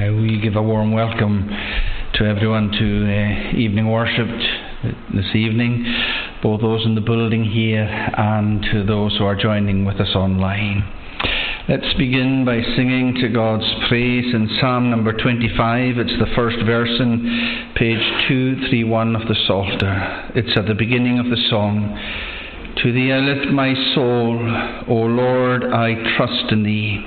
Uh, we give a warm welcome to everyone to uh, evening worship this evening, both those in the building here and to those who are joining with us online. Let's begin by singing to God's praise in Psalm number 25. It's the first verse in page 231 of the Psalter. It's at the beginning of the song. To thee I lift my soul, O Lord, I trust in thee.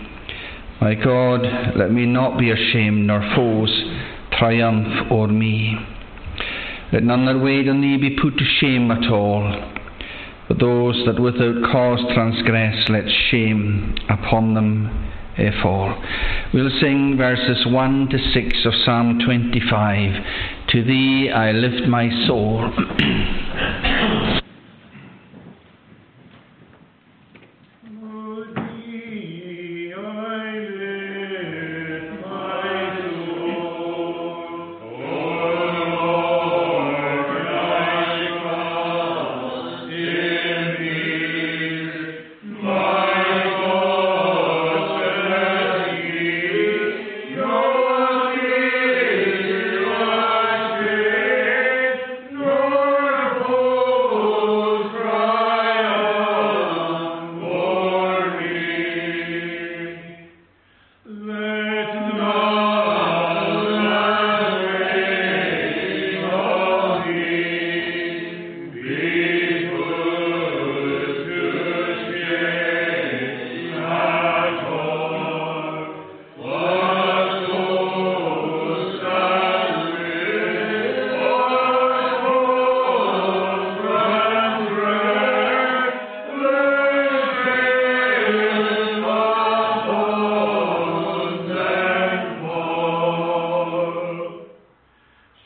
My God, let me not be ashamed, nor foes triumph o'er me. Let none that wait on thee be put to shame at all, but those that without cause transgress, let shame upon them eh, fall. We'll sing verses 1 to 6 of Psalm 25. To thee I lift my soul.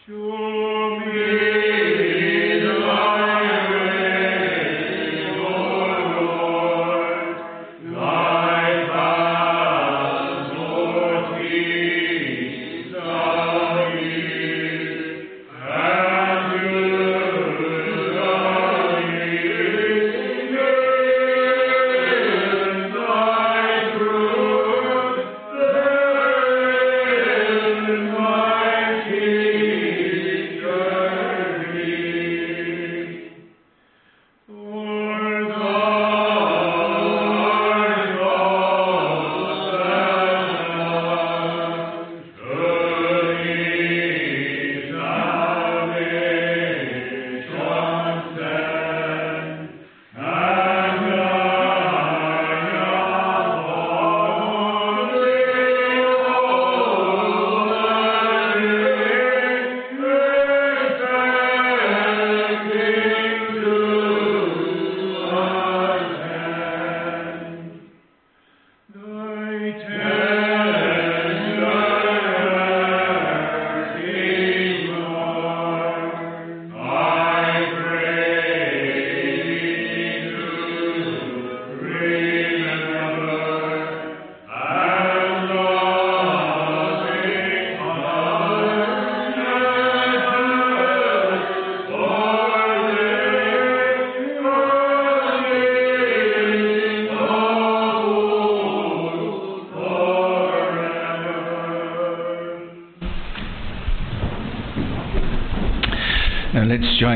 let's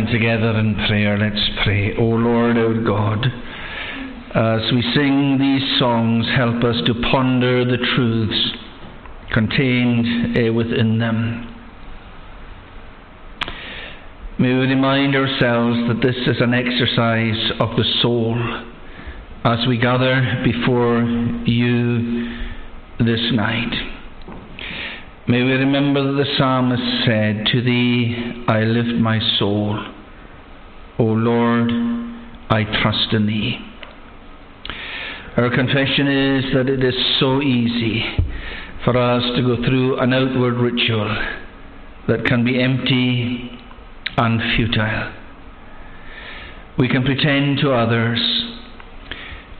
together in prayer. Let's pray. O Lord, our God, as we sing these songs, help us to ponder the truths contained uh, within them. May we remind ourselves that this is an exercise of the soul as we gather before you this night. May we remember that the psalmist said, To thee I lift my soul. O Lord, I trust in thee. Our confession is that it is so easy for us to go through an outward ritual that can be empty and futile. We can pretend to others,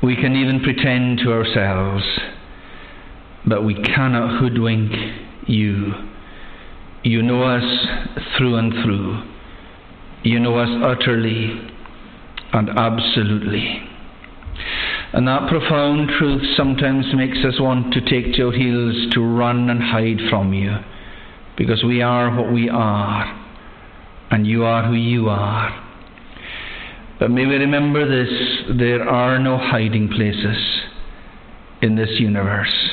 we can even pretend to ourselves, but we cannot hoodwink you. You know us through and through. You know us utterly and absolutely. And that profound truth sometimes makes us want to take to our heels to run and hide from you. Because we are what we are. And you are who you are. But may we remember this there are no hiding places in this universe.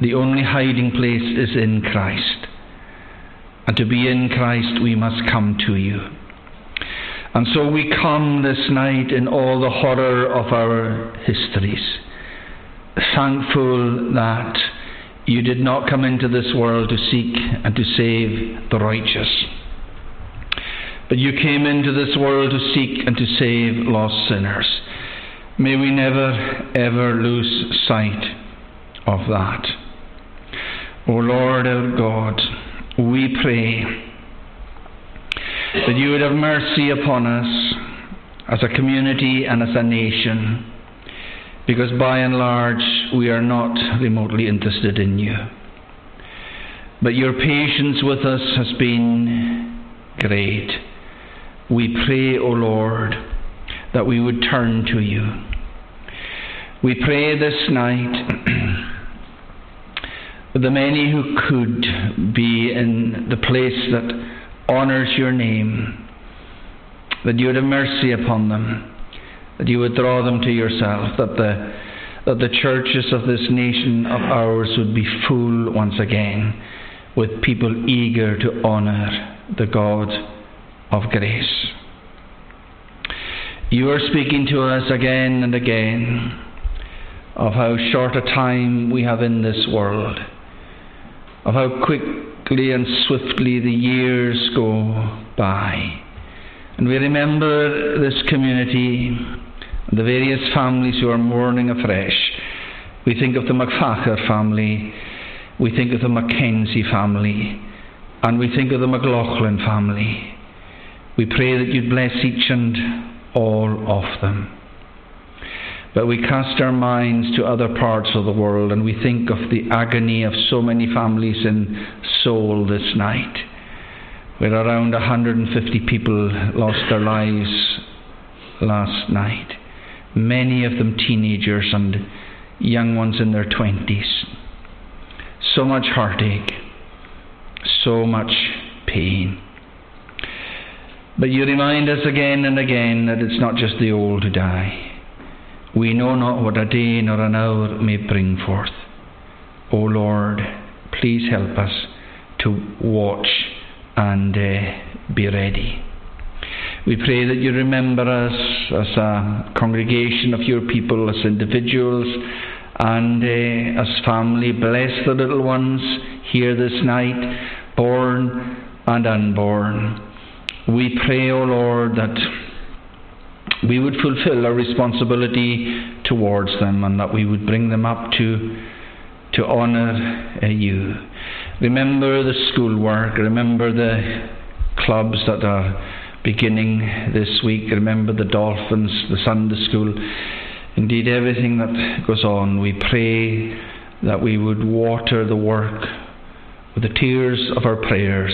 The only hiding place is in Christ. And to be in Christ, we must come to you. And so we come this night in all the horror of our histories, thankful that you did not come into this world to seek and to save the righteous. But you came into this world to seek and to save lost sinners. May we never, ever lose sight of that. O Lord our God, we pray that you would have mercy upon us as a community and as a nation, because by and large we are not remotely interested in you. But your patience with us has been great. We pray, O Lord, that we would turn to you. We pray this night the many who could be in the place that honours your name, that you would have mercy upon them, that you would draw them to yourself, that the, that the churches of this nation of ours would be full once again with people eager to honour the God of grace. You are speaking to us again and again of how short a time we have in this world of how quickly and swiftly the years go by. And we remember this community and the various families who are mourning afresh. We think of the MacFacher family, we think of the Mackenzie family, and we think of the McLaughlin family. We pray that you'd bless each and all of them. But we cast our minds to other parts of the world and we think of the agony of so many families in Seoul this night, where around 150 people lost their lives last night. Many of them teenagers and young ones in their 20s. So much heartache, so much pain. But you remind us again and again that it's not just the old who die. We know not what a day nor an hour may bring forth. O Lord, please help us to watch and uh, be ready. We pray that you remember us as a congregation of your people, as individuals, and uh, as family. Bless the little ones here this night, born and unborn. We pray, O Lord, that we would fulfill our responsibility towards them and that we would bring them up to, to honour uh, you. Remember the schoolwork, remember the clubs that are beginning this week, remember the dolphins, the Sunday school, indeed everything that goes on. We pray that we would water the work with the tears of our prayers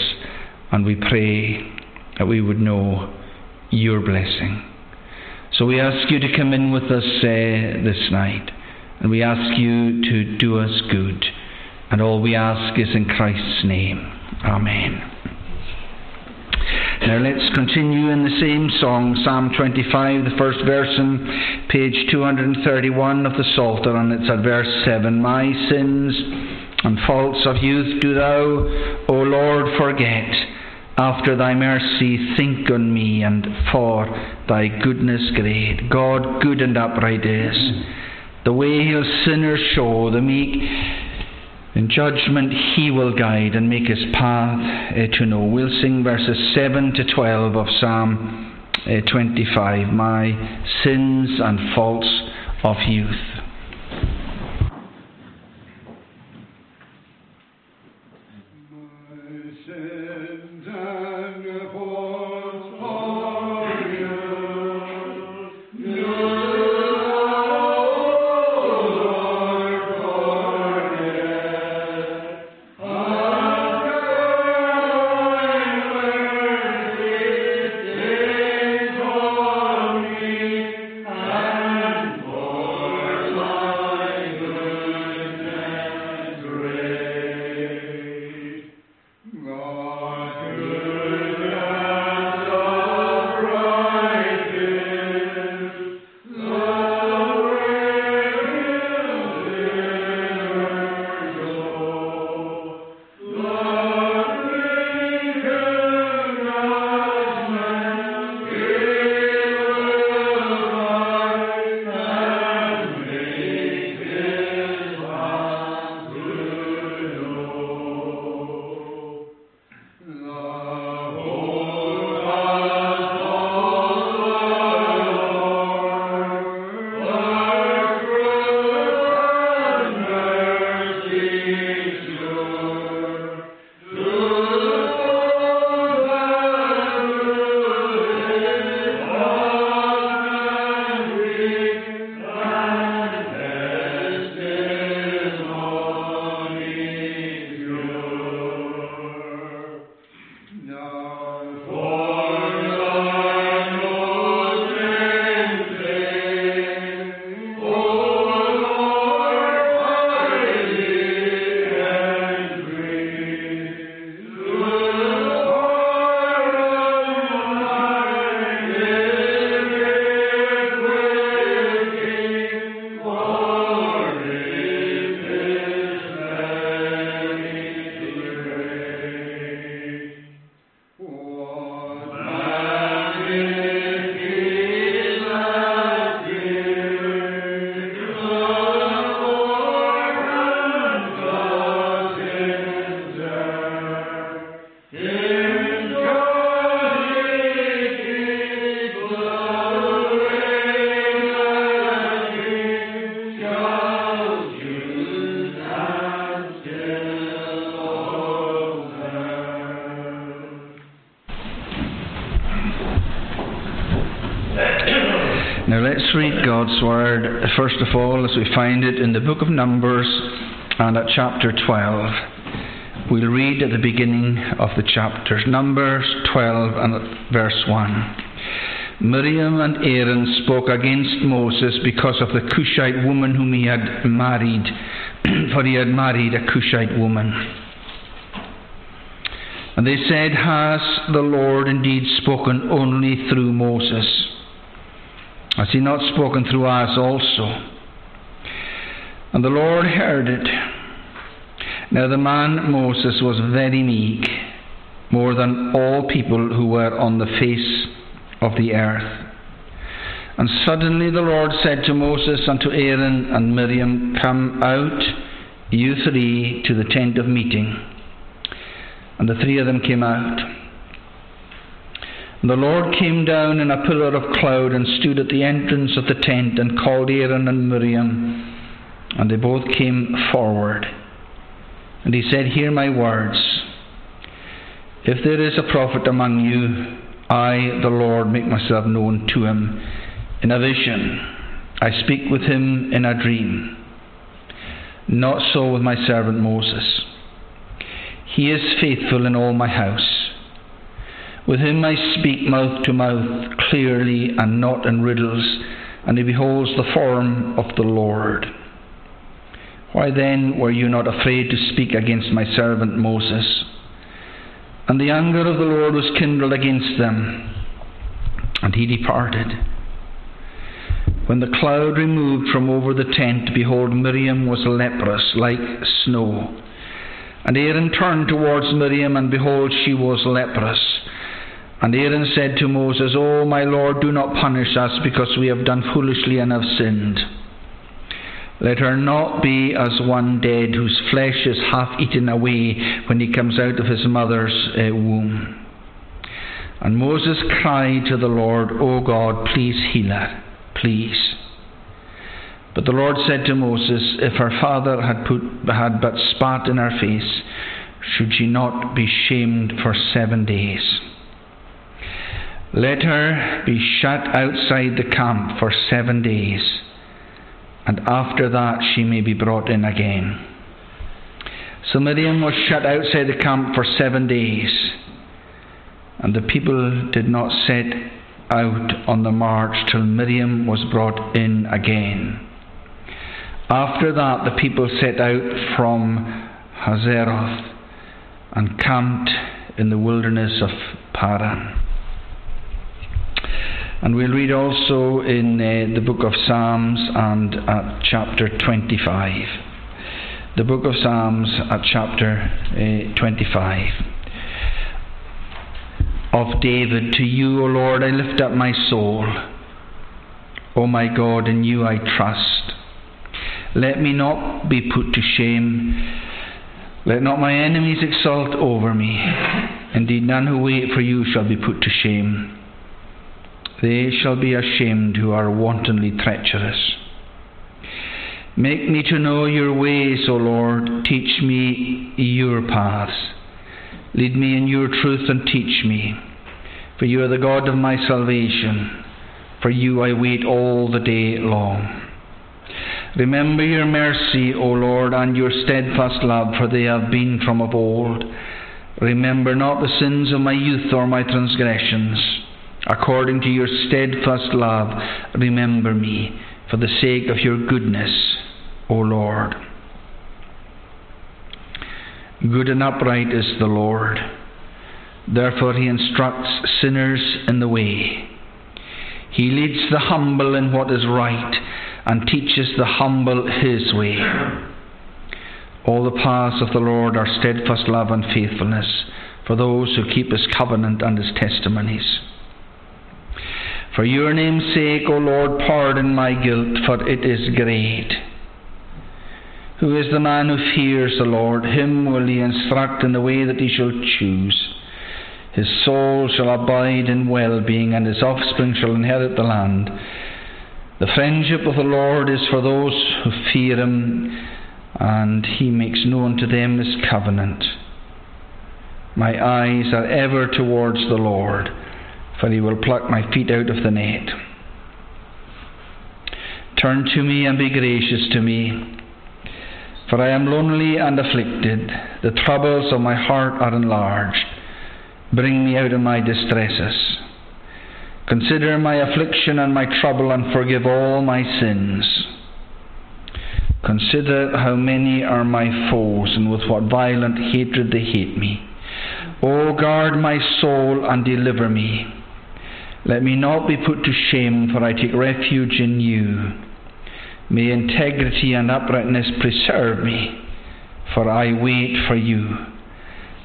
and we pray that we would know your blessing. So we ask you to come in with us uh, this night, and we ask you to do us good. And all we ask is in Christ's name. Amen. Now let's continue in the same song, Psalm 25, the first verse in page 231 of the Psalter, and it's at verse 7. My sins and faults of youth do thou, O Lord, forget after thy mercy, think on me, and for thy goodness great. God good and upright is. The way he'll sinners show, the meek in judgment he will guide and make his path uh, to know. We'll sing verses 7 to 12 of Psalm uh, 25. My sins and faults of youth. God's Word first of all as we find it in the book of Numbers and at chapter 12. We'll read at the beginning of the chapters, Numbers 12 and verse 1. Miriam and Aaron spoke against Moses because of the Cushite woman whom he had married, for he had married a Cushite woman. And they said, Has the Lord indeed spoken only through Moses? Has he not spoken through us also? And the Lord heard it. Now the man Moses was very meek, more than all people who were on the face of the earth. And suddenly the Lord said to Moses and to Aaron and Miriam, Come out, you three, to the tent of meeting. And the three of them came out. And the Lord came down in a pillar of cloud and stood at the entrance of the tent and called Aaron and Miriam. And they both came forward. And he said, Hear my words. If there is a prophet among you, I, the Lord, make myself known to him in a vision. I speak with him in a dream. Not so with my servant Moses. He is faithful in all my house. With him I speak mouth to mouth, clearly and not in riddles, and he beholds the form of the Lord. Why then were you not afraid to speak against my servant Moses? And the anger of the Lord was kindled against them, and he departed. When the cloud removed from over the tent, behold, Miriam was leprous like snow. And Aaron turned towards Miriam, and behold, she was leprous. And Aaron said to Moses, O oh, my Lord, do not punish us, because we have done foolishly and have sinned. Let her not be as one dead whose flesh is half eaten away when he comes out of his mother's uh, womb. And Moses cried to the Lord, O God, please heal her, please. But the Lord said to Moses, If her father had, put, had but spat in her face, should she not be shamed for seven days? Let her be shut outside the camp for seven days and after that she may be brought in again. So Miriam was shut outside the camp for seven days, and the people did not set out on the march till Miriam was brought in again. After that, the people set out from Hazeroth and camped in the wilderness of Paran. And we'll read also in uh, the book of Psalms and at chapter 25. The book of Psalms at chapter uh, 25. Of David, to you, O Lord, I lift up my soul. O my God, in you I trust. Let me not be put to shame. Let not my enemies exult over me. Indeed, none who wait for you shall be put to shame. They shall be ashamed who are wantonly treacherous. Make me to know your ways, O Lord. Teach me your paths. Lead me in your truth and teach me. For you are the God of my salvation. For you I wait all the day long. Remember your mercy, O Lord, and your steadfast love, for they have been from of old. Remember not the sins of my youth or my transgressions. According to your steadfast love, remember me for the sake of your goodness, O Lord. Good and upright is the Lord. Therefore, he instructs sinners in the way. He leads the humble in what is right and teaches the humble his way. All the paths of the Lord are steadfast love and faithfulness for those who keep his covenant and his testimonies. For your name's sake, O Lord, pardon my guilt, for it is great. Who is the man who fears the Lord? Him will he instruct in the way that he shall choose. His soul shall abide in well being, and his offspring shall inherit the land. The friendship of the Lord is for those who fear him, and he makes known to them his covenant. My eyes are ever towards the Lord for he will pluck my feet out of the net. Turn to me and be gracious to me. For I am lonely and afflicted. The troubles of my heart are enlarged. Bring me out of my distresses. Consider my affliction and my trouble and forgive all my sins. Consider how many are my foes and with what violent hatred they hate me. O guard my soul and deliver me. Let me not be put to shame, for I take refuge in you. May integrity and uprightness preserve me, for I wait for you.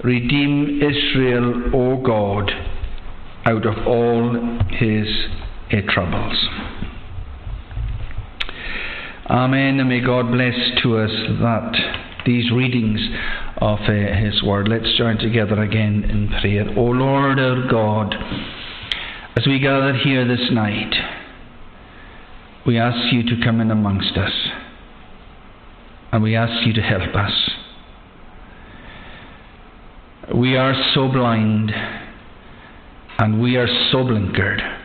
Redeem Israel, O God, out of all his uh, troubles. Amen, and may God bless to us that these readings of uh, his word. Let's join together again in prayer. O Lord our God, as we gather here this night, we ask you to come in amongst us. And we ask you to help us. We are so blind and we are so blinkered.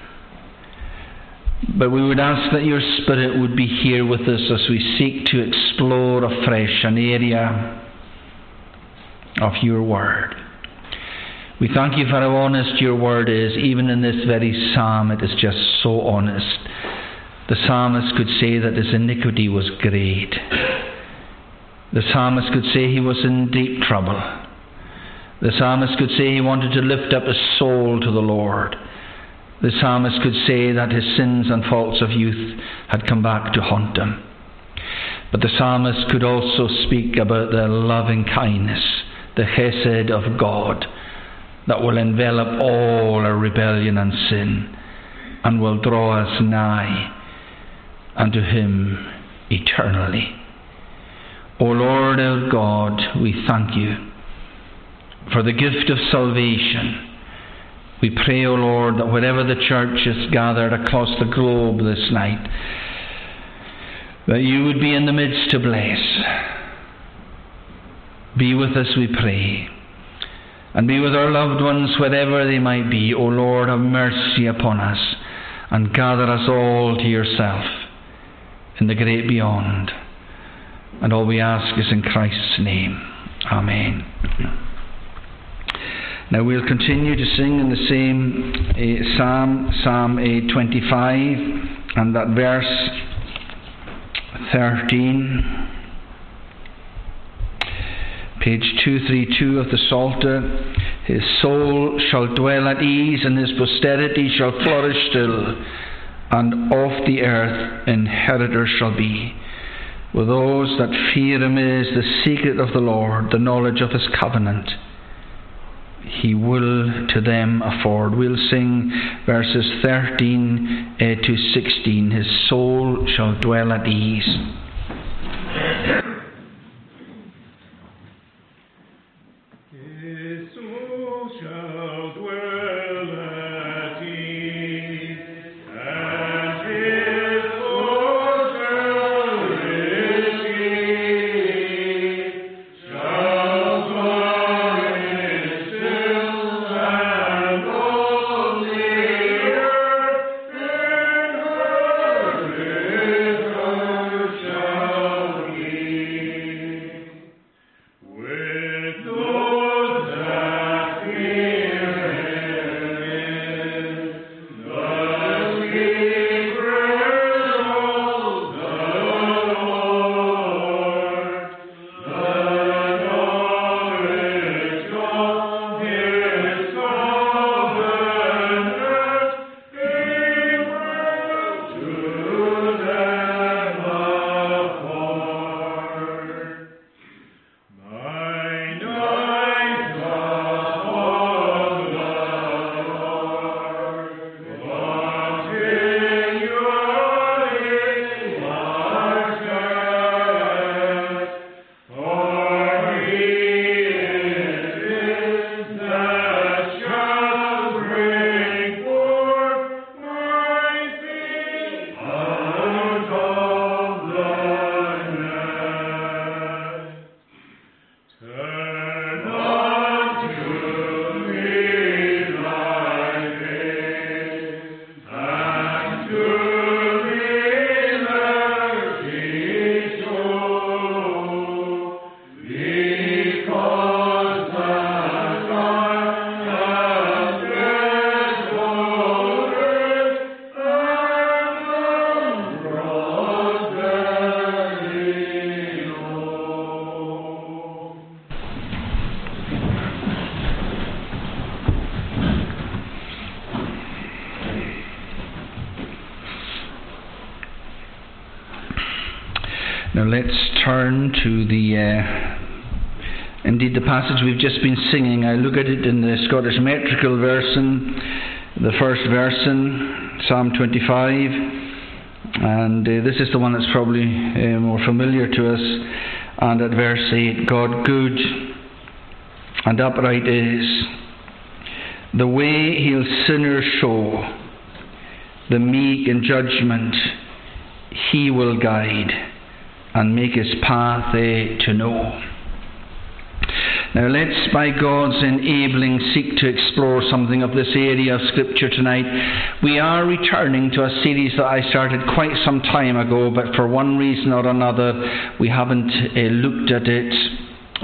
But we would ask that your Spirit would be here with us as we seek to explore afresh an area of your Word. We thank you for how honest your word is. Even in this very psalm, it is just so honest. The psalmist could say that his iniquity was great. The psalmist could say he was in deep trouble. The psalmist could say he wanted to lift up his soul to the Lord. The psalmist could say that his sins and faults of youth had come back to haunt him. But the psalmist could also speak about the loving kindness, the chesed of God that will envelop all our rebellion and sin and will draw us nigh unto Him eternally. O Lord our God, we thank you for the gift of salvation. We pray, O Lord, that wherever the church is gathered across the globe this night, that you would be in the midst to bless. Be with us, we pray and be with our loved ones wherever they might be. O Lord, have mercy upon us and gather us all to yourself in the great beyond. And all we ask is in Christ's name. Amen. Now we'll continue to sing in the same uh, Psalm, Psalm uh, 25, and that verse 13 page 232 of the Psalter. His soul shall dwell at ease, and his posterity shall flourish still, and of the earth inheritors shall be. With those that fear him is the secret of the Lord, the knowledge of his covenant. He will to them afford. We'll sing verses 13 uh, to 16. His soul shall dwell at ease. Let's turn to the, uh, indeed, the passage we've just been singing. I look at it in the Scottish metrical version, the first version, Psalm 25, and uh, this is the one that's probably uh, more familiar to us. And at verse 8, God good and upright is, the way he'll sinners show, the meek in judgment he will guide and make his path to know. Now let's, by God's enabling, seek to explore something of this area of Scripture tonight. We are returning to a series that I started quite some time ago, but for one reason or another, we haven't uh, looked at it.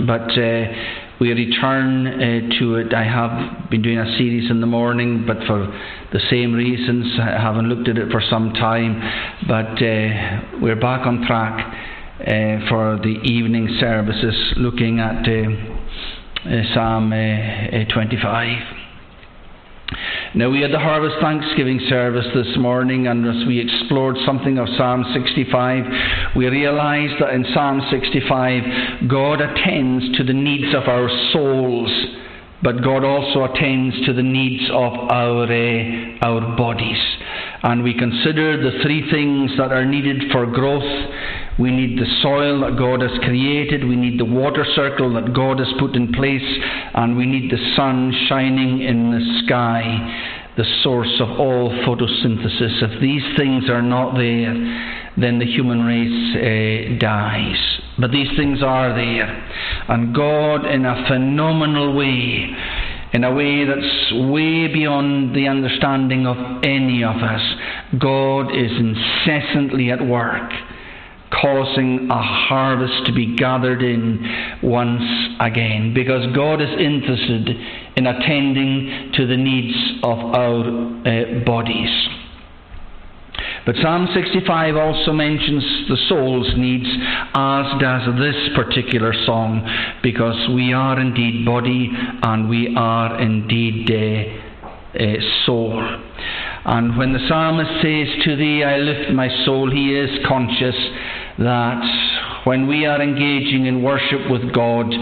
But uh, we return uh, to it. I have been doing a series in the morning, but for the same reasons, I haven't looked at it for some time. But uh, we're back on track uh, for the evening services, looking at uh, uh, Psalm 25. Now, we had the Harvest Thanksgiving service this morning, and as we explored something of Psalm 65, we realized that in Psalm 65, God attends to the needs of our souls, but God also attends to the needs of our, uh, our bodies. And we consider the three things that are needed for growth we need the soil that God has created. We need the water circle that God has put in place. And we need the sun shining in the sky, the source of all photosynthesis. If these things are not there, then the human race uh, dies. But these things are there. And God, in a phenomenal way, in a way that's way beyond the understanding of any of us, God is incessantly at work causing a harvest to be gathered in once again because God is interested in attending to the needs of our uh, bodies. But Psalm 65 also mentions the soul's needs, as does this particular song, because we are indeed body and we are indeed uh, uh, soul. And when the psalmist says, To thee I lift my soul, he is conscious that when we are engaging in worship with God,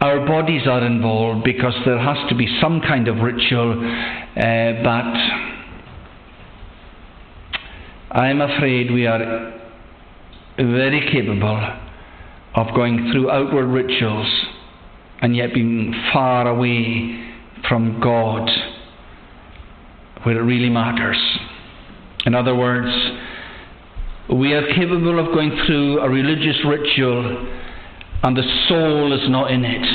our bodies are involved because there has to be some kind of ritual, uh, but I'm afraid we are very capable of going through outward rituals and yet being far away from God where it really matters. In other words, we are capable of going through a religious ritual and the soul is not in it.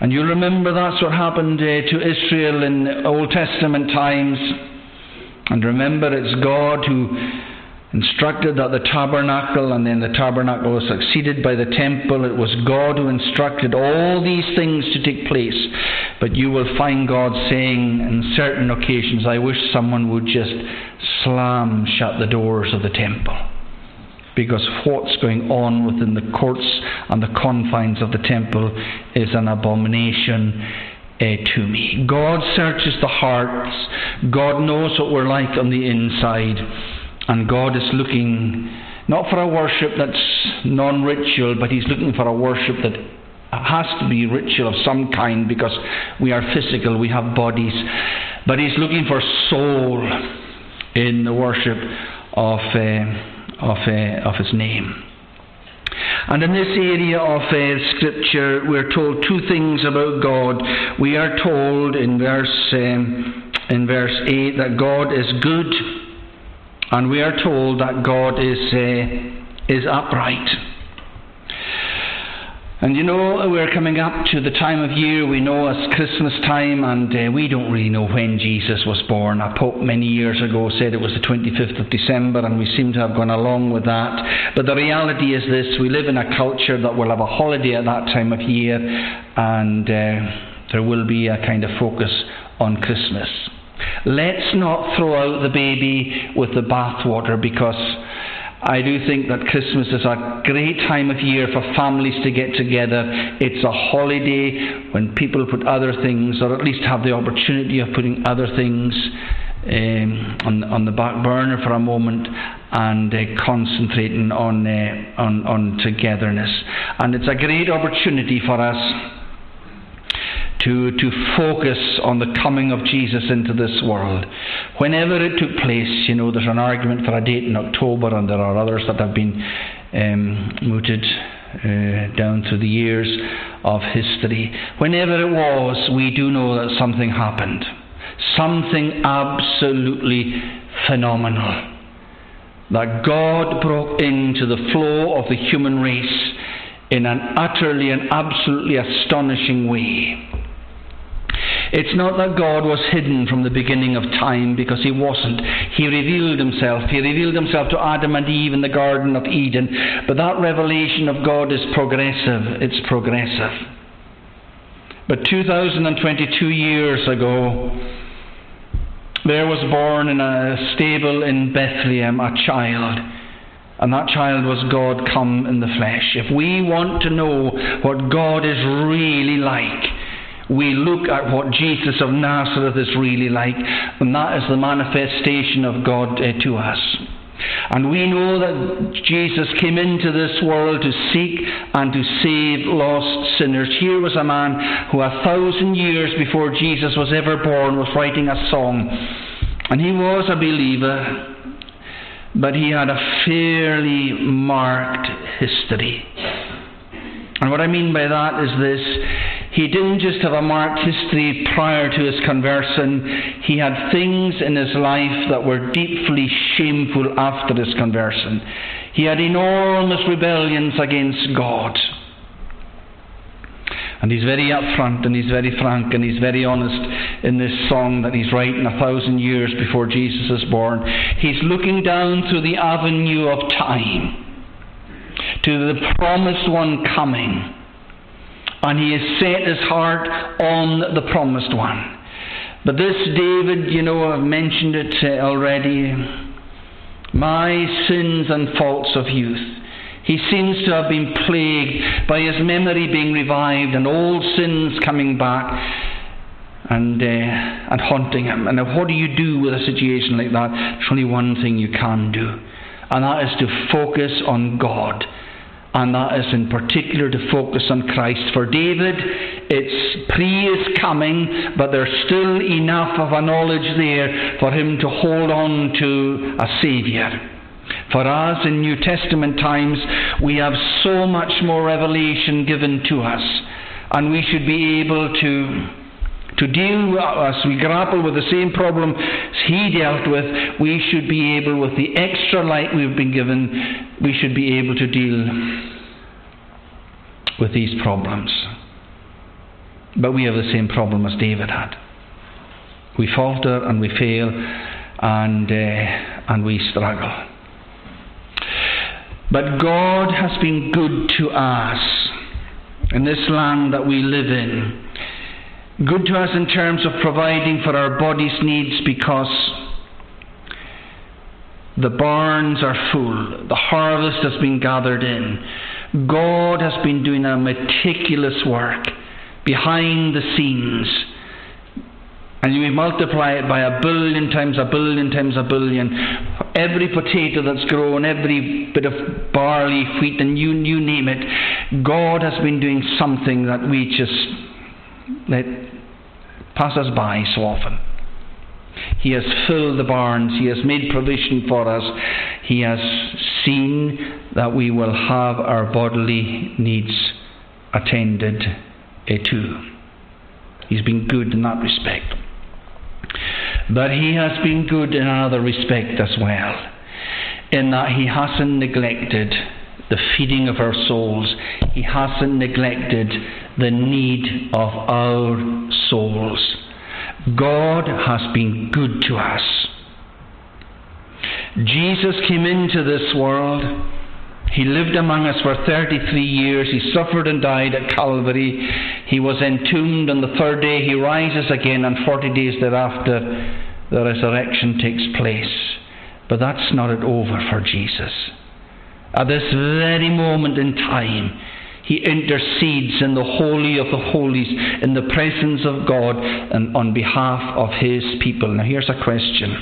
And you remember that's what happened uh, to Israel in Old Testament times. And remember, it's God who instructed that the tabernacle, and then the tabernacle was succeeded by the temple. It was God who instructed all these things to take place. But you will find God saying in certain occasions, I wish someone would just slam shut the doors of the temple. Because what's going on within the courts and the confines of the temple is an abomination uh, to me. God searches the hearts. God knows what we're like on the inside. And God is looking not for a worship that's non ritual, but He's looking for a worship that has to be ritual of some kind because we are physical, we have bodies. But He's looking for soul in the worship of, uh, of, uh, of His name. And in this area of uh, Scripture, we're told two things about God. We are told in verse, um, in verse 8 that God is good and we are told that God is, uh, is upright. And you know, we're coming up to the time of year we know as Christmas time, and uh, we don't really know when Jesus was born. A Pope many years ago said it was the 25th of December, and we seem to have gone along with that. But the reality is this we live in a culture that will have a holiday at that time of year, and uh, there will be a kind of focus on Christmas. Let's not throw out the baby with the bathwater because I do think that Christmas is a great time of year for families to get together. It's a holiday when people put other things, or at least have the opportunity of putting other things um, on, on the back burner for a moment and uh, concentrating on, uh, on, on togetherness. And it's a great opportunity for us to, to focus on the coming of Jesus into this world. Whenever it took place, you know, there's an argument for a date in October, and there are others that have been um, mooted uh, down through the years of history. Whenever it was, we do know that something happened. Something absolutely phenomenal. That God broke into the flow of the human race in an utterly and absolutely astonishing way. It's not that God was hidden from the beginning of time because he wasn't. He revealed himself. He revealed himself to Adam and Eve in the Garden of Eden. But that revelation of God is progressive. It's progressive. But 2022 years ago, there was born in a stable in Bethlehem a child. And that child was God come in the flesh. If we want to know what God is really like, we look at what Jesus of Nazareth is really like, and that is the manifestation of God uh, to us. And we know that Jesus came into this world to seek and to save lost sinners. Here was a man who, a thousand years before Jesus was ever born, was writing a song. And he was a believer, but he had a fairly marked history. And what I mean by that is this he didn't just have a marked history prior to his conversion, he had things in his life that were deeply shameful after his conversion. He had enormous rebellions against God. And he's very upfront and he's very frank and he's very honest in this song that he's writing a thousand years before Jesus is born. He's looking down through the avenue of time to the promised one coming and he has set his heart on the promised one. But this David, you know, I've mentioned it already. My sins and faults of youth. He seems to have been plagued by his memory being revived and old sins coming back and, uh, and haunting him. And what do you do with a situation like that? There's only one thing you can do, and that is to focus on God and that is in particular to focus on Christ. For David, it's pre is coming, but there's still enough of a knowledge there for him to hold on to a Saviour. For us in New Testament times, we have so much more revelation given to us, and we should be able to to deal as we grapple with the same problem he dealt with, we should be able, with the extra light we've been given, we should be able to deal with these problems. But we have the same problem as David had. We falter and we fail and, uh, and we struggle. But God has been good to us in this land that we live in good to us in terms of providing for our body's needs because the barns are full, the harvest has been gathered in. God has been doing a meticulous work behind the scenes. And you multiply it by a billion times a billion times a billion. Every potato that's grown, every bit of barley, wheat, and you, you name it, God has been doing something that we just let pass us by so often. He has filled the barns. He has made provision for us. He has seen that we will have our bodily needs attended eh, to. He's been good in that respect. But He has been good in another respect as well, in that He hasn't neglected the feeding of our souls, He hasn't neglected the need of our souls. God has been good to us. Jesus came into this world. He lived among us for 33 years. He suffered and died at Calvary. He was entombed on the third day. He rises again, and 40 days thereafter, the resurrection takes place. But that's not it over for Jesus. At this very moment in time, He intercedes in the Holy of the Holies, in the presence of God, and on behalf of His people. Now, here's a question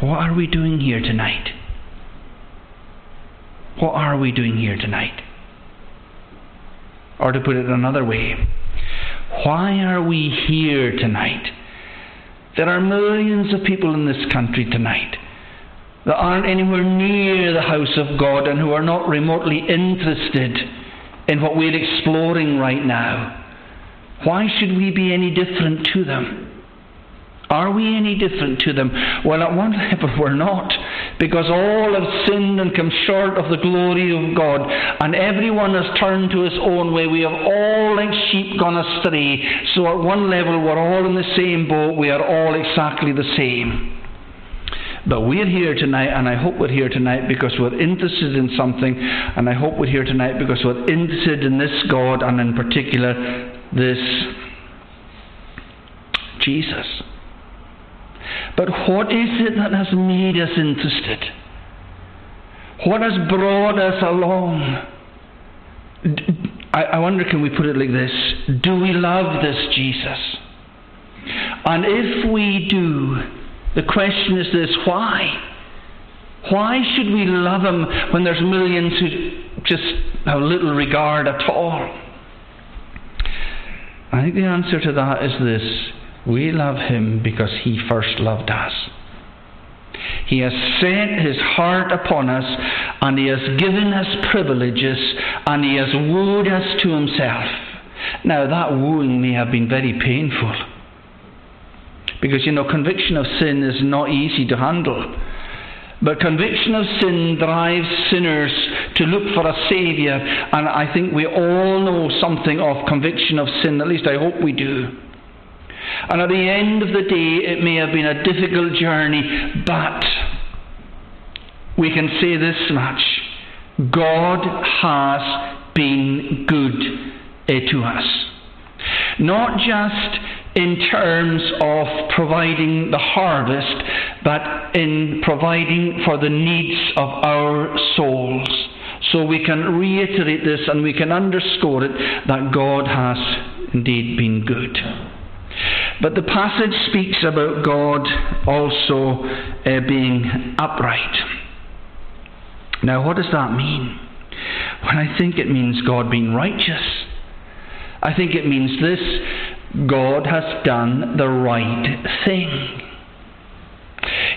What are we doing here tonight? What are we doing here tonight? Or to put it another way, why are we here tonight? There are millions of people in this country tonight that aren't anywhere near the house of God and who are not remotely interested in what we're exploring right now. Why should we be any different to them? Are we any different to them? Well, at one level, we're not, because all have sinned and come short of the glory of God, and everyone has turned to his own way. We have all, like sheep, gone astray. So, at one level, we're all in the same boat. We are all exactly the same. But we're here tonight, and I hope we're here tonight because we're interested in something, and I hope we're here tonight because we're interested in this God, and in particular, this Jesus. But what is it that has made us interested? What has brought us along? I, wonder, can we put it like this? Do we love this Jesus? And if we do, the question is this why? Why should we love him when there's millions who just have little regard at all? I think the answer to that is this we love him because he first loved us. He has set his heart upon us, and he has given us privileges, and he has wooed us to himself. Now, that wooing may have been very painful. Because, you know, conviction of sin is not easy to handle. But conviction of sin drives sinners to look for a Saviour, and I think we all know something of conviction of sin, at least I hope we do. And at the end of the day, it may have been a difficult journey, but we can say this much God has been good eh, to us. Not just in terms of providing the harvest, but in providing for the needs of our souls. So we can reiterate this and we can underscore it that God has indeed been good. But the passage speaks about God also uh, being upright. Now, what does that mean? Well, I think it means God being righteous. I think it means this God has done the right thing.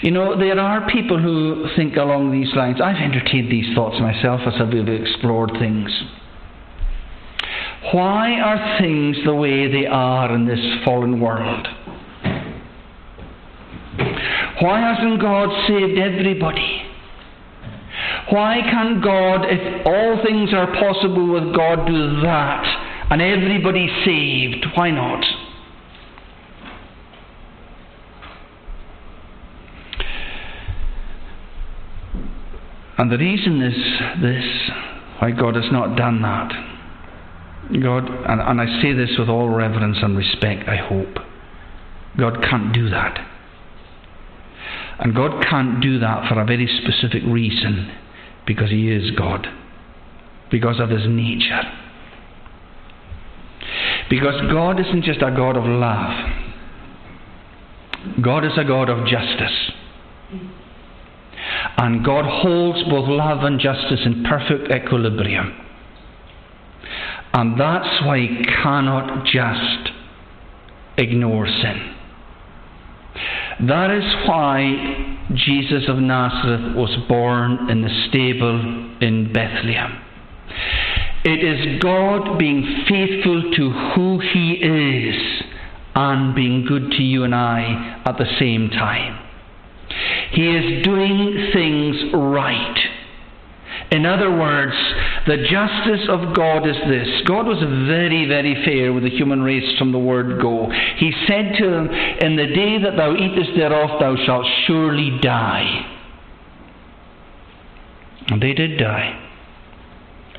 You know, there are people who think along these lines. I've entertained these thoughts myself as I've explored things. Why are things the way they are in this fallen world? Why hasn't God saved everybody? Why can't God, if all things are possible with God, do that and everybody saved? Why not? And the reason is this why God has not done that God, and, and I say this with all reverence and respect, I hope, God can't do that. And God can't do that for a very specific reason because He is God, because of His nature. Because God isn't just a God of love, God is a God of justice. And God holds both love and justice in perfect equilibrium. And that's why he cannot just ignore sin. That is why Jesus of Nazareth was born in the stable in Bethlehem. It is God being faithful to who He is and being good to you and I at the same time. He is doing things right. In other words, the justice of God is this God was very, very fair with the human race from the word go. He said to them, In the day that thou eatest thereof, thou shalt surely die. And they did die.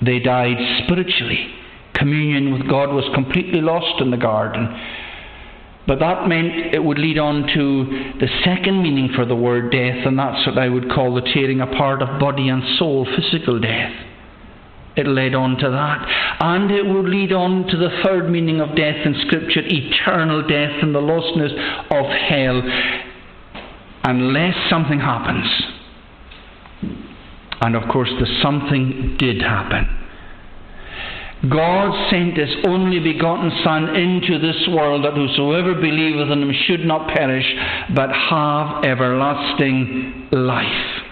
They died spiritually. Communion with God was completely lost in the garden. But that meant it would lead on to the second meaning for the word death, and that's what I would call the tearing apart of body and soul, physical death. It led on to that. And it would lead on to the third meaning of death in Scripture eternal death and the lostness of hell, unless something happens. And of course, the something did happen. God sent his only begotten Son into this world that whosoever believeth in him should not perish, but have everlasting life.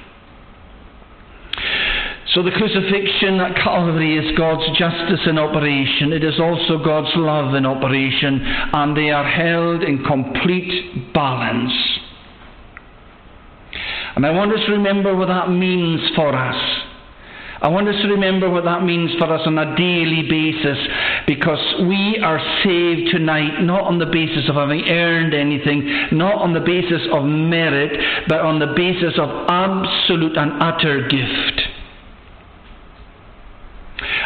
So the crucifixion at Calvary is God's justice in operation. It is also God's love in operation, and they are held in complete balance. And I want us to remember what that means for us. I want us to remember what that means for us on a daily basis because we are saved tonight not on the basis of having earned anything, not on the basis of merit, but on the basis of absolute and utter gift.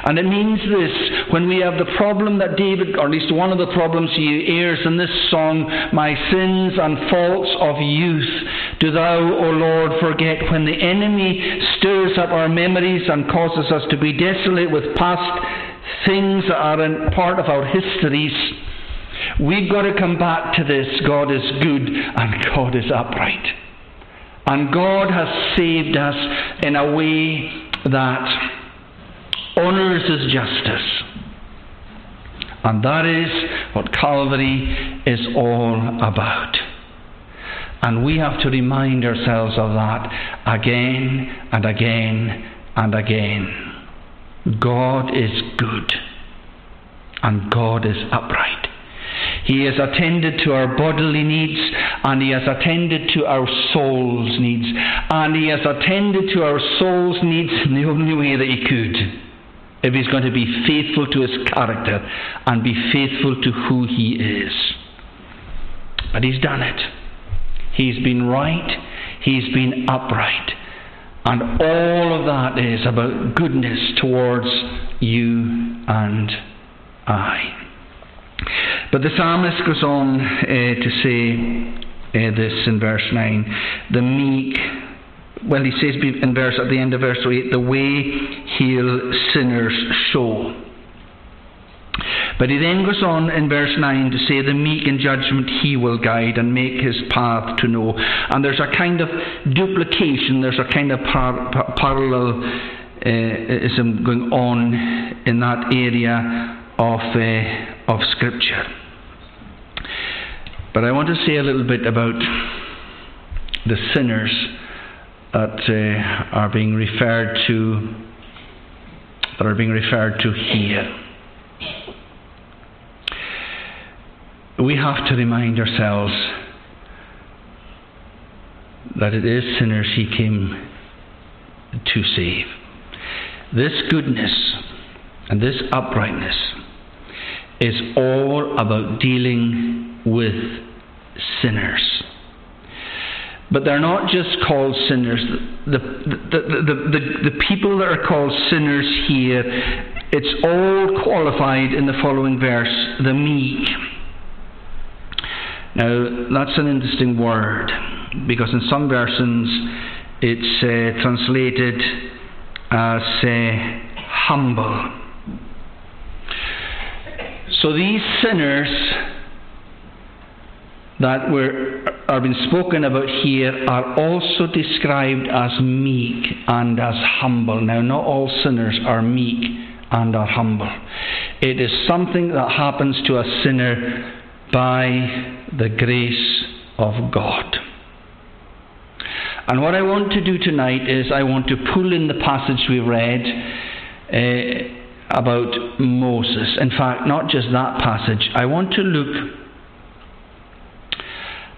And it means this when we have the problem that David, or at least one of the problems he hears in this song, My sins and faults of youth, do thou, O Lord, forget. When the enemy stirs up our memories and causes us to be desolate with past things that are part of our histories, we've got to come back to this God is good and God is upright. And God has saved us in a way that honours his justice. And that is what Calvary is all about. And we have to remind ourselves of that again and again and again. God is good, and God is upright. He has attended to our bodily needs and He has attended to our soul's needs. And He has attended to our soul's needs in the only way that He could if he's going to be faithful to his character and be faithful to who he is. But he's done it. He's been right, he's been upright. And all of that is about goodness towards you and I. But the psalmist goes on uh, to say uh, this in verse 9 the meek well, he says in verse at the end of verse 8, the way he'll sinners show. But he then goes on in verse 9 to say, The meek in judgment he will guide and make his path to know. And there's a kind of duplication, there's a kind of par- par- parallelism going on in that area of, uh, of Scripture. But I want to say a little bit about the sinners that uh, are being referred to that are being referred to here. We have to remind ourselves that it is sinners he came to save. This goodness and this uprightness is all about dealing with sinners. But they're not just called sinners. The, the, the, the, the, people that are called sinners here, it's all qualified in the following verse the meek. Now, that's an interesting word because in some versions it's uh, translated as uh, humble. So these sinners that were, are being spoken about here are also described as meek and as humble. Now, not all sinners are meek and are humble. It is something that happens to a sinner by the grace of God. And what I want to do tonight is I want to pull in the passage we read uh, about Moses. In fact, not just that passage. I want to look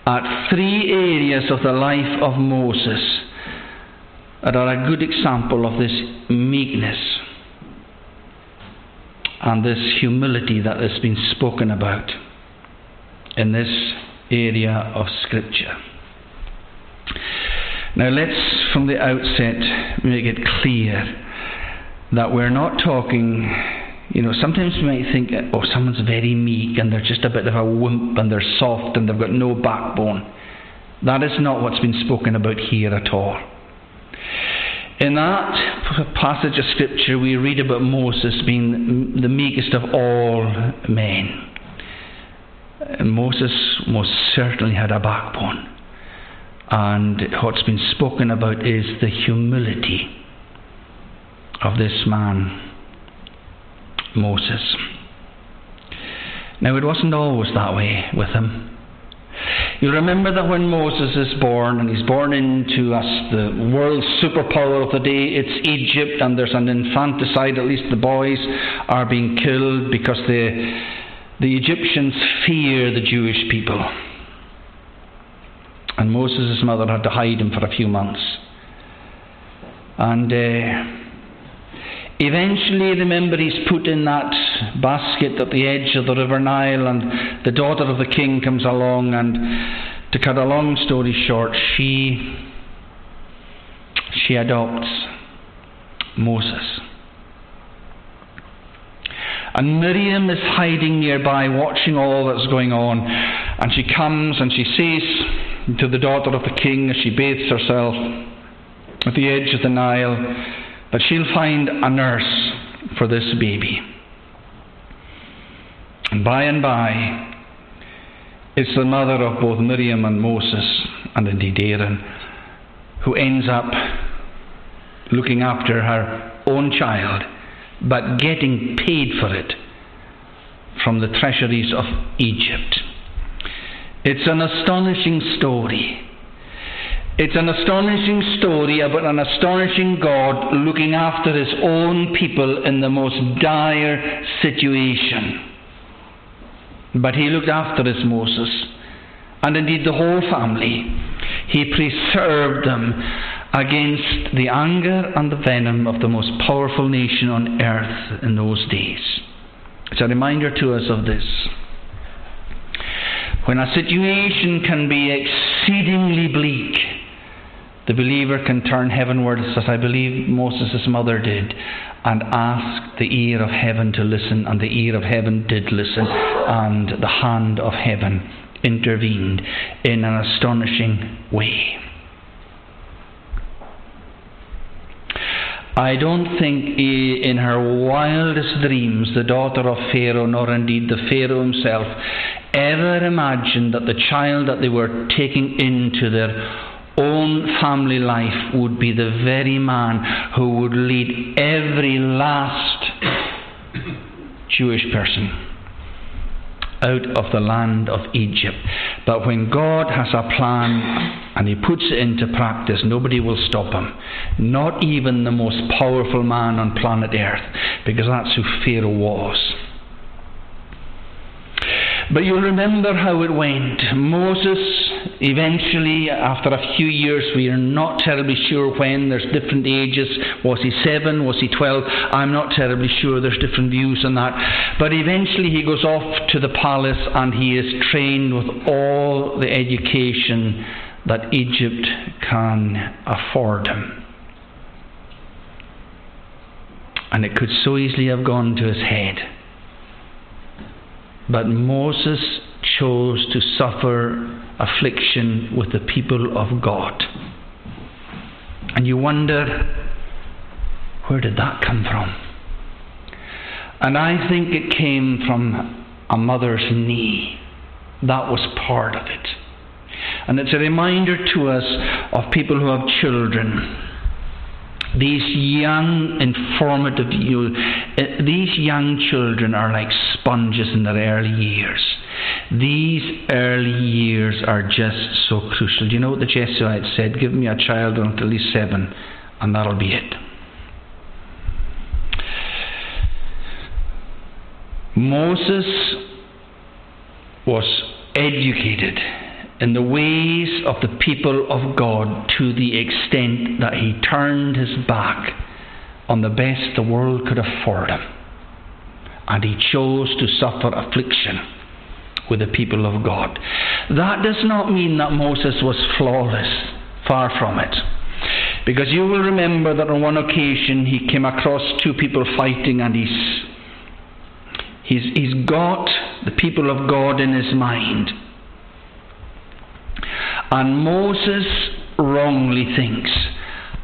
at three areas of the life of Moses that are a good example of this meekness and this humility that has been spoken about in this area of Scripture. Now, let's from the outset make it clear that we're not talking you know, sometimes we might think, oh, someone's very meek and they're just a bit of a wimp and they're soft and they've got no backbone. That is not what's been spoken about here at all. In that passage of Scripture, we read about Moses being the meekest of all men. And Moses most certainly had a backbone. And what's been spoken about is the humility of this man, Moses. Now, it wasn't always that way with him. You remember that when Moses is born, and he's born into us, the world's superpower of the day, it's Egypt, and there's an infanticide, at least the boys are being killed because the, the Egyptians fear the Jewish people. And Moses' mother had to hide him for a few months. And uh, Eventually, the remember, he's put in that basket at the edge of the River Nile, and the daughter of the king comes along. And to cut a long story short, she she adopts Moses. And Miriam is hiding nearby, watching all that's going on. And she comes and she says to the daughter of the king as she bathes herself at the edge of the Nile, that she'll find a nurse for this baby. And by and by, it's the mother of both Miriam and Moses, and indeed Aaron, who ends up looking after her own child, but getting paid for it from the treasuries of Egypt. It's an astonishing story. It's an astonishing story about an astonishing God looking after his own people in the most dire situation. But he looked after his Moses, and indeed the whole family. He preserved them against the anger and the venom of the most powerful nation on earth in those days. It's a reminder to us of this. When a situation can be exceedingly bleak, the believer can turn heavenwards, as I believe Moses' mother did, and ask the ear of heaven to listen, and the ear of heaven did listen, and the hand of heaven intervened in an astonishing way. I don't think in her wildest dreams the daughter of Pharaoh, nor indeed the Pharaoh himself, ever imagined that the child that they were taking into their own family life would be the very man who would lead every last Jewish person out of the land of Egypt. But when God has a plan and He puts it into practice, nobody will stop Him. Not even the most powerful man on planet Earth, because that's who Pharaoh was. But you'll remember how it went. Moses, eventually, after a few years, we are not terribly sure when, there's different ages. Was he seven? Was he twelve? I'm not terribly sure. There's different views on that. But eventually, he goes off to the palace and he is trained with all the education that Egypt can afford him. And it could so easily have gone to his head. But Moses chose to suffer affliction with the people of God. And you wonder, where did that come from? And I think it came from a mother's knee. That was part of it. And it's a reminder to us of people who have children these young, informative, you, uh, these young children are like sponges in their early years. These early years are just so crucial. Do you know what the Jesuit said? Give me a child until he's seven, and that'll be it. Moses was educated in the ways of the people of God to the extent that he turned his back on the best the world could afford him. And he chose to suffer affliction with the people of God. That does not mean that Moses was flawless, far from it. Because you will remember that on one occasion he came across two people fighting and he's, he's, he's got the people of God in his mind. And Moses wrongly thinks,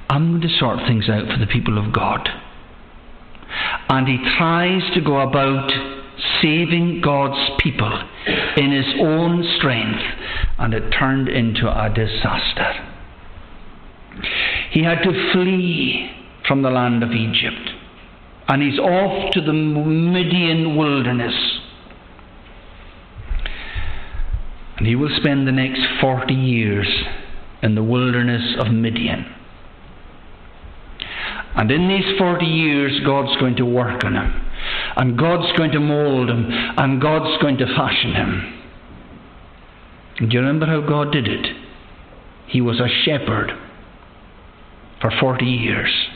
I'm going to sort things out for the people of God. And he tries to go about saving God's people in his own strength, and it turned into a disaster. He had to flee from the land of Egypt, and he's off to the Midian wilderness. And he will spend the next 40 years in the wilderness of Midian. And in these 40 years, God's going to work on him. And God's going to mould him. And God's going to fashion him. Do you remember how God did it? He was a shepherd for 40 years.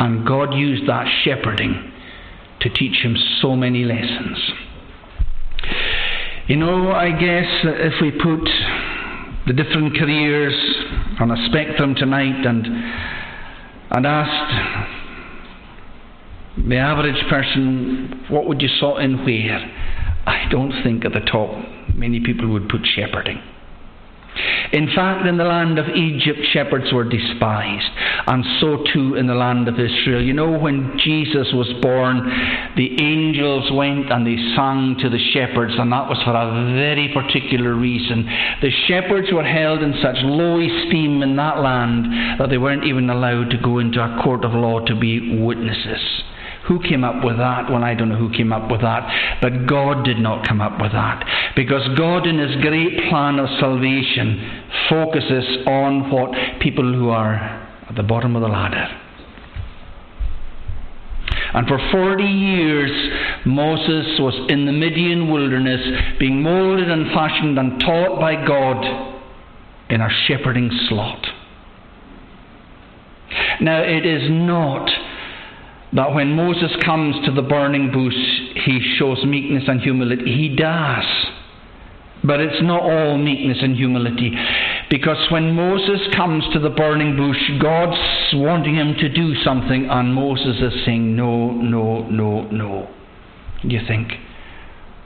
And God used that shepherding to teach him so many lessons. You know, I guess if we put the different careers on a spectrum tonight and and asked the average person, what would you sort in where? I don't think at the top many people would put shepherding. In fact, in the land of Egypt, shepherds were despised, and so too in the land of Israel. You know, when Jesus was born, the angels went and they sang to the shepherds, and that was for a very particular reason. The shepherds were held in such low esteem in that land that they weren't even allowed to go into a court of law to be witnesses. Who came up with that? Well, I don't know who came up with that, but God did not come up with that. Because God, in His great plan of salvation, focuses on what people who are at the bottom of the ladder. And for 40 years, Moses was in the Midian wilderness, being molded and fashioned and taught by God in a shepherding slot. Now, it is not that when Moses comes to the burning bush, he shows meekness and humility. He does. But it's not all meekness and humility. Because when Moses comes to the burning bush, God's wanting him to do something, and Moses is saying, No, no, no, no. You think,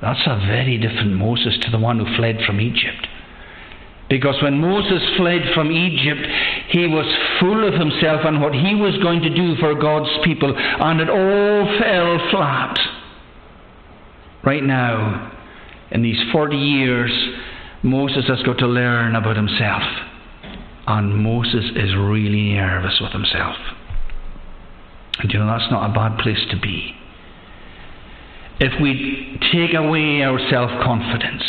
that's a very different Moses to the one who fled from Egypt. Because when Moses fled from Egypt, he was full of himself and what he was going to do for God's people, and it all fell flat. Right now, in these 40 years, Moses has got to learn about himself. And Moses is really nervous with himself. And you know, that's not a bad place to be. If we take away our self confidence,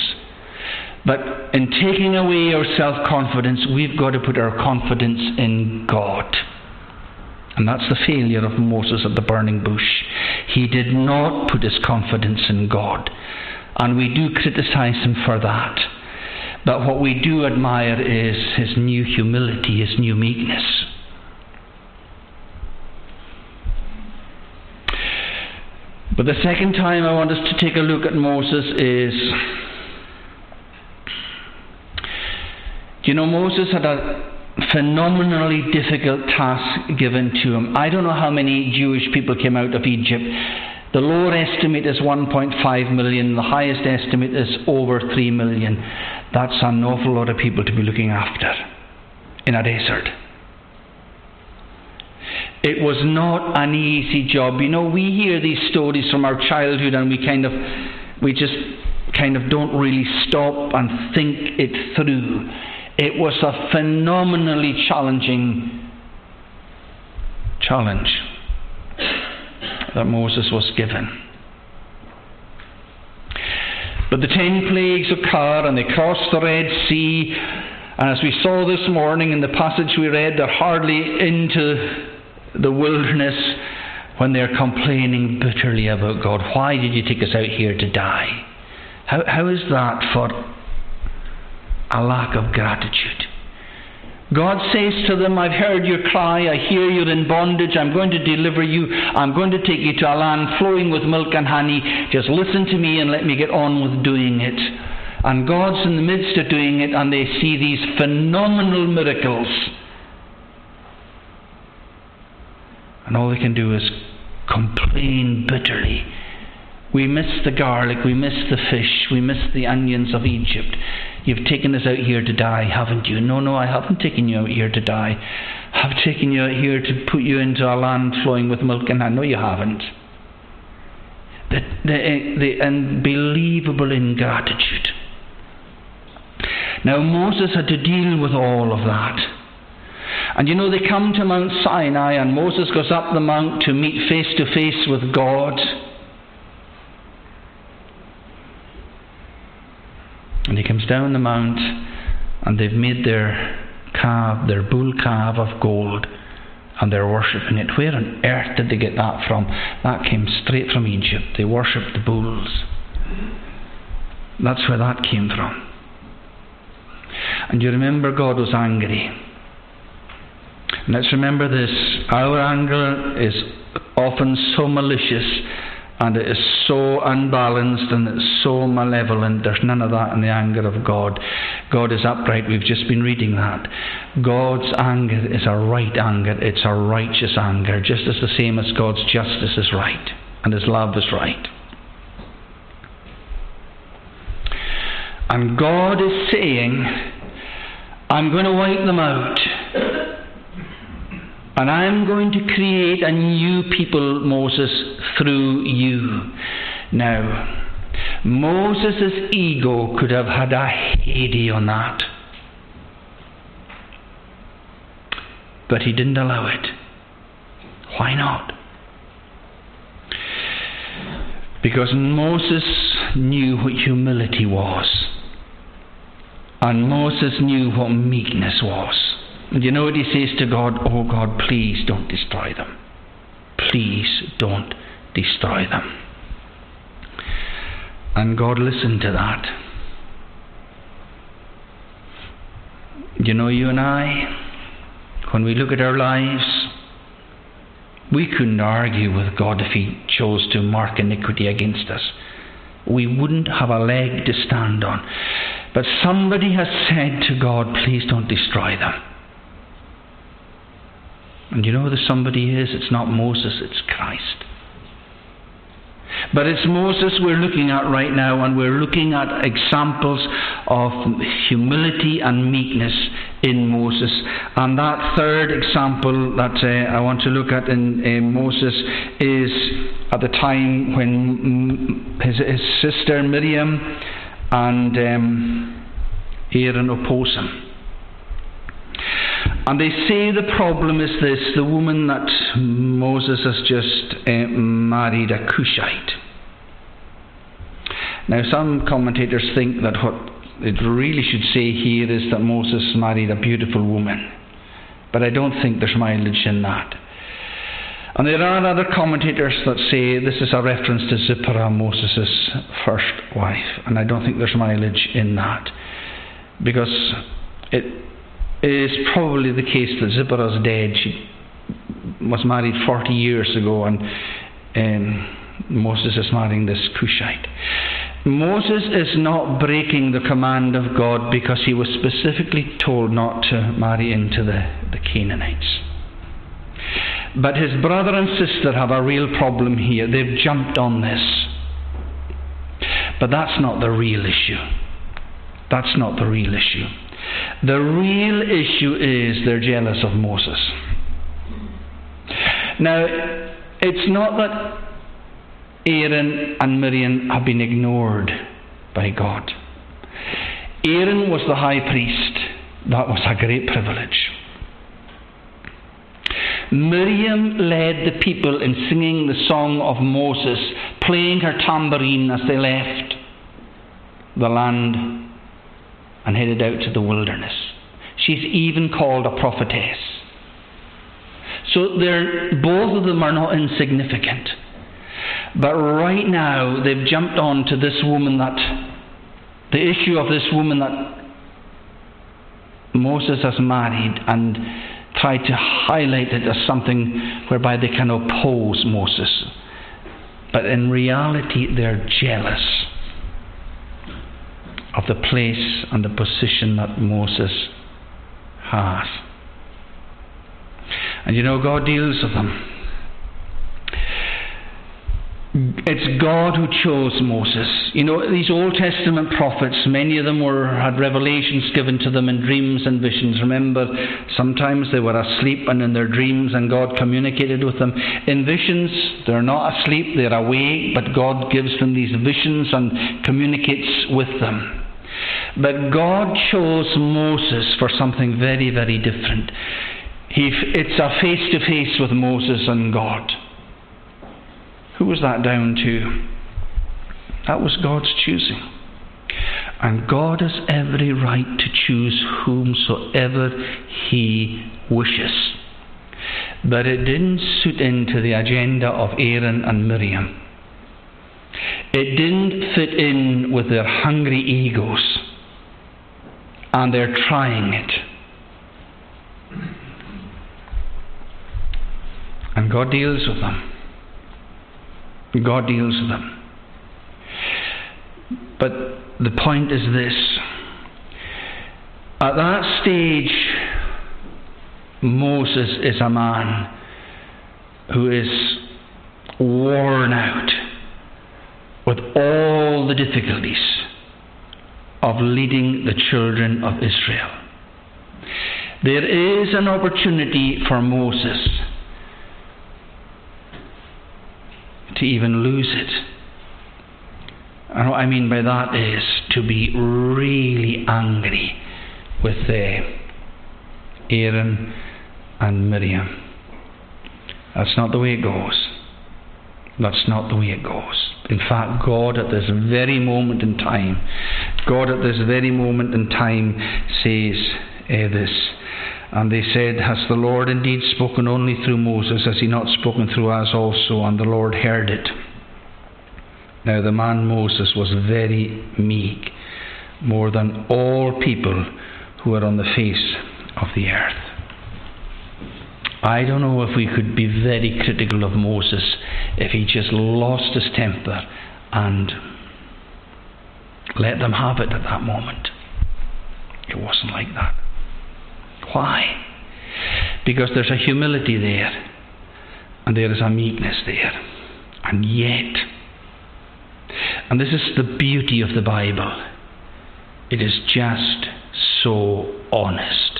but in taking away our self confidence, we've got to put our confidence in God. And that's the failure of Moses at the burning bush. He did not put his confidence in God. And we do criticize him for that. But what we do admire is his new humility, his new meekness. But the second time I want us to take a look at Moses is You know, Moses had a phenomenally difficult task given to him. I don't know how many Jewish people came out of Egypt. The lower estimate is 1.5 million, the highest estimate is over 3 million. That's an awful lot of people to be looking after in a desert. It was not an easy job. You know, we hear these stories from our childhood and we kind of, we just kind of don't really stop and think it through. It was a phenomenally challenging challenge that Moses was given. But the ten plagues occur and they cross the Red Sea. And as we saw this morning in the passage we read, they're hardly into the wilderness when they're complaining bitterly about God. Why did you take us out here to die? How, how is that for a lack of gratitude. God says to them, I've heard your cry, I hear you're in bondage, I'm going to deliver you, I'm going to take you to a land flowing with milk and honey. Just listen to me and let me get on with doing it. And God's in the midst of doing it, and they see these phenomenal miracles. And all they can do is complain bitterly we miss the garlic, we miss the fish, we miss the onions of Egypt. You've taken us out here to die, haven't you? No, no, I haven't taken you out here to die. I've taken you out here to put you into a land flowing with milk and I know you haven't. The, the, the unbelievable ingratitude. Now, Moses had to deal with all of that. And you know, they come to Mount Sinai, and Moses goes up the mount to meet face to face with God. And he comes down the mount, and they've made their calf, their bull calf of gold, and they're worshipping it. Where on earth did they get that from? That came straight from Egypt. They worshipped the bulls. That's where that came from. And you remember God was angry. let's remember this our anger is often so malicious and it is so unbalanced and it's so malevolent. There's none of that in the anger of God. God is upright. We've just been reading that. God's anger is a right anger, it's a righteous anger, just as the same as God's justice is right and His love is right. And God is saying, I'm going to wipe them out. And I'm going to create a new people, Moses, through you. Now, Moses' ego could have had a heyday on that. But he didn't allow it. Why not? Because Moses knew what humility was. And Moses knew what meekness was. You know what he says to God? Oh God, please don't destroy them. Please don't destroy them. And God listened to that. You know, you and I, when we look at our lives, we couldn't argue with God if He chose to mark iniquity against us. We wouldn't have a leg to stand on. But somebody has said to God, please don't destroy them. And you know who the somebody is? It's not Moses, it's Christ. But it's Moses we're looking at right now, and we're looking at examples of humility and meekness in Moses. And that third example that uh, I want to look at in uh, Moses is at the time when his, his sister Miriam and um, Aaron oppose him. And they say the problem is this the woman that Moses has just uh, married, a Cushite. Now, some commentators think that what it really should say here is that Moses married a beautiful woman. But I don't think there's mileage in that. And there are other commentators that say this is a reference to Zipporah, Moses' first wife. And I don't think there's mileage in that. Because it it is probably the case that Zipporah's dead. She was married 40 years ago, and um, Moses is marrying this Cushite. Moses is not breaking the command of God because he was specifically told not to marry into the, the Canaanites. But his brother and sister have a real problem here. They've jumped on this. But that's not the real issue. That's not the real issue. The real issue is they're jealous of Moses. Now, it's not that Aaron and Miriam have been ignored by God. Aaron was the high priest. That was a great privilege. Miriam led the people in singing the song of Moses, playing her tambourine as they left the land and headed out to the wilderness. She's even called a prophetess. So they're, both of them are not insignificant. But right now, they've jumped on to this woman that, the issue of this woman that Moses has married and tried to highlight it as something whereby they can oppose Moses. But in reality, they're jealous of the place and the position that Moses has. And you know, God deals with them. It's God who chose Moses. You know, these Old Testament prophets, many of them were had revelations given to them in dreams and visions. Remember, sometimes they were asleep and in their dreams and God communicated with them. In visions, they're not asleep, they're awake, but God gives them these visions and communicates with them. But God chose Moses for something very, very different. He, it's a face to face with Moses and God. Who was that down to? That was God's choosing. And God has every right to choose whomsoever He wishes. But it didn't suit into the agenda of Aaron and Miriam. It didn't fit in with their hungry egos. And they're trying it. And God deals with them. God deals with them. But the point is this at that stage, Moses is a man who is worn out with all the difficulties of leading the children of Israel. There is an opportunity for Moses to even lose it. And what I mean by that is to be really angry with uh, Aaron and Miriam. That's not the way it goes. That's not the way it goes. In fact, God at this very moment in time, God at this very moment in time says uh, this. And they said, Has the Lord indeed spoken only through Moses? Has he not spoken through us also? And the Lord heard it. Now the man Moses was very meek, more than all people who are on the face of the earth. I don't know if we could be very critical of Moses if he just lost his temper and let them have it at that moment. It wasn't like that. Why? Because there's a humility there, and there is a meekness there. And yet, and this is the beauty of the Bible, it is just so honest.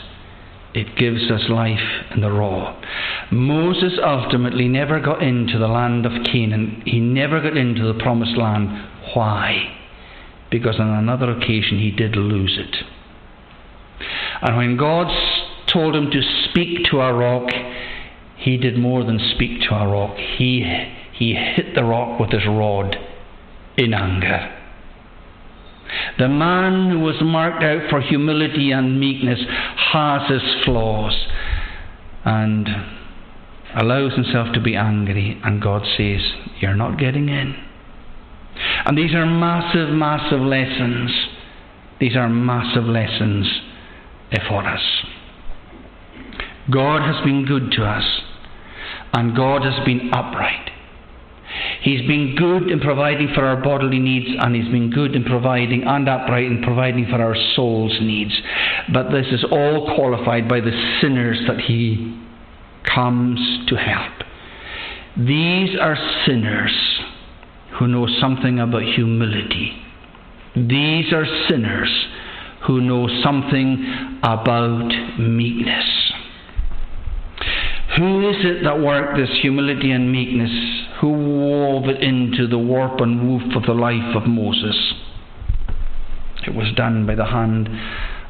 It gives us life in the raw. Moses ultimately never got into the land of Canaan. He never got into the promised land. Why? Because on another occasion he did lose it. And when God told him to speak to a rock, he did more than speak to a rock. He, he hit the rock with his rod in anger. The man who was marked out for humility and meekness has his flaws and allows himself to be angry, and God says, You're not getting in. And these are massive, massive lessons. These are massive lessons for us. God has been good to us, and God has been upright. He's been good in providing for our bodily needs, and He's been good in providing and upright in providing for our soul's needs. But this is all qualified by the sinners that He comes to help. These are sinners who know something about humility. These are sinners who know something about meekness. Who is it that worked this humility and meekness? Who wove it into the warp and woof of the life of Moses? It was done by the hand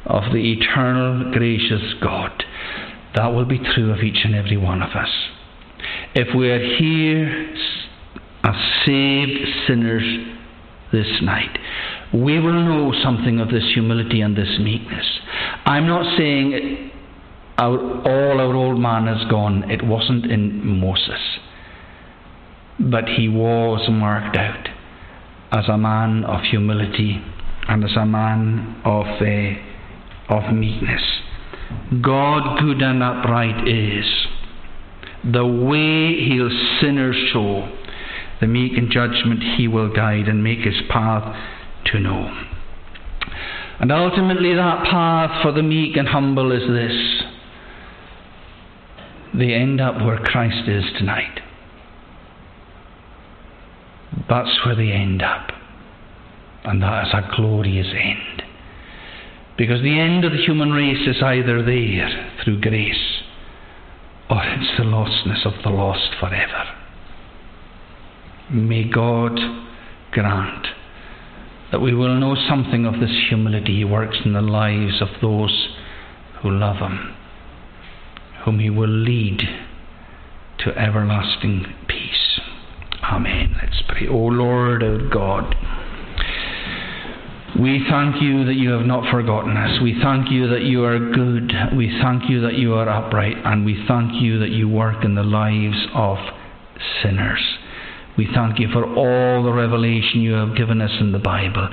of the eternal, gracious God. That will be true of each and every one of us. If we are here as saved sinners this night, we will know something of this humility and this meekness. I'm not saying our, all our old man is gone. It wasn't in Moses. But he was marked out as a man of humility and as a man of, uh, of meekness. God, good and upright, is the way he'll sinners show, the meek in judgment he will guide and make his path to know. And ultimately, that path for the meek and humble is this they end up where Christ is tonight. That's where they end up. And that is a glorious end. Because the end of the human race is either there through grace or it's the lostness of the lost forever. May God grant that we will know something of this humility He works in the lives of those who love Him, whom He will lead to everlasting peace. Amen. Let's pray. O Lord, of God. We thank you that you have not forgotten us. We thank you that you are good. We thank you that you are upright. And we thank you that you work in the lives of sinners. We thank you for all the revelation you have given us in the Bible.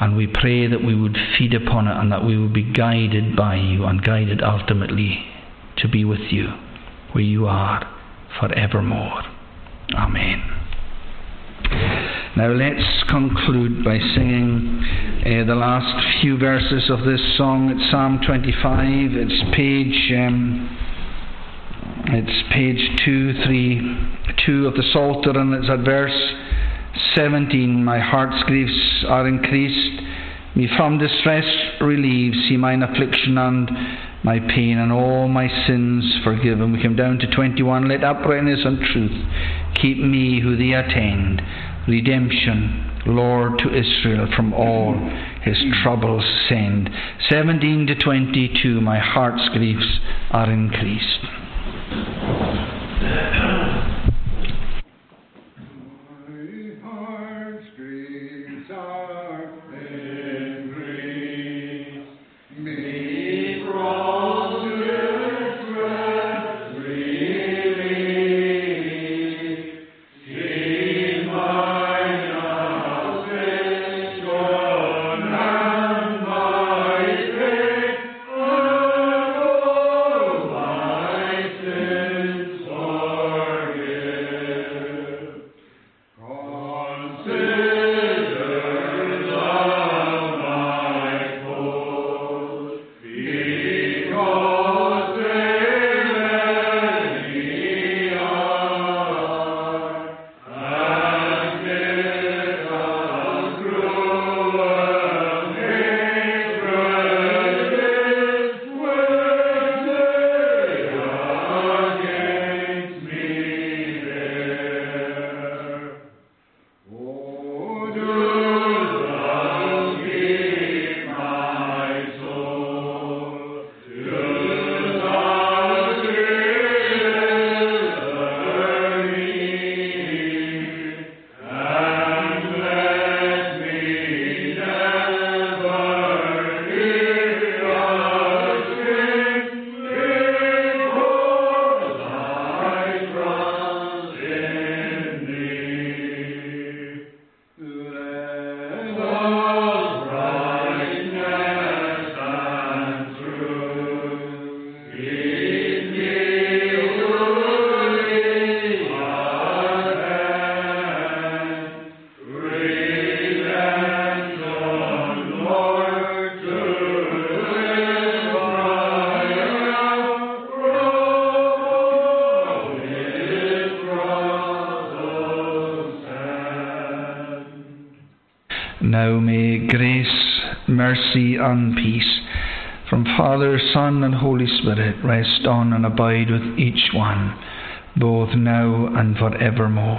And we pray that we would feed upon it and that we would be guided by you and guided ultimately to be with you where you are forevermore. Amen. Now let's conclude by singing uh, the last few verses of this song. It's Psalm 25. It's page. Um, it's page 2, 3, 2 of the Psalter, and it's at verse 17. My heart's griefs are increased. Me from distress relieves. See mine affliction and my pain and all my sins forgiven. We come down to 21. Let uprightness and truth keep me who thee attend. Redemption, Lord to Israel from all his troubles send. 17 to 22. My heart's griefs are increased. And peace from Father, Son, and Holy Spirit rest on and abide with each one, both now and forevermore.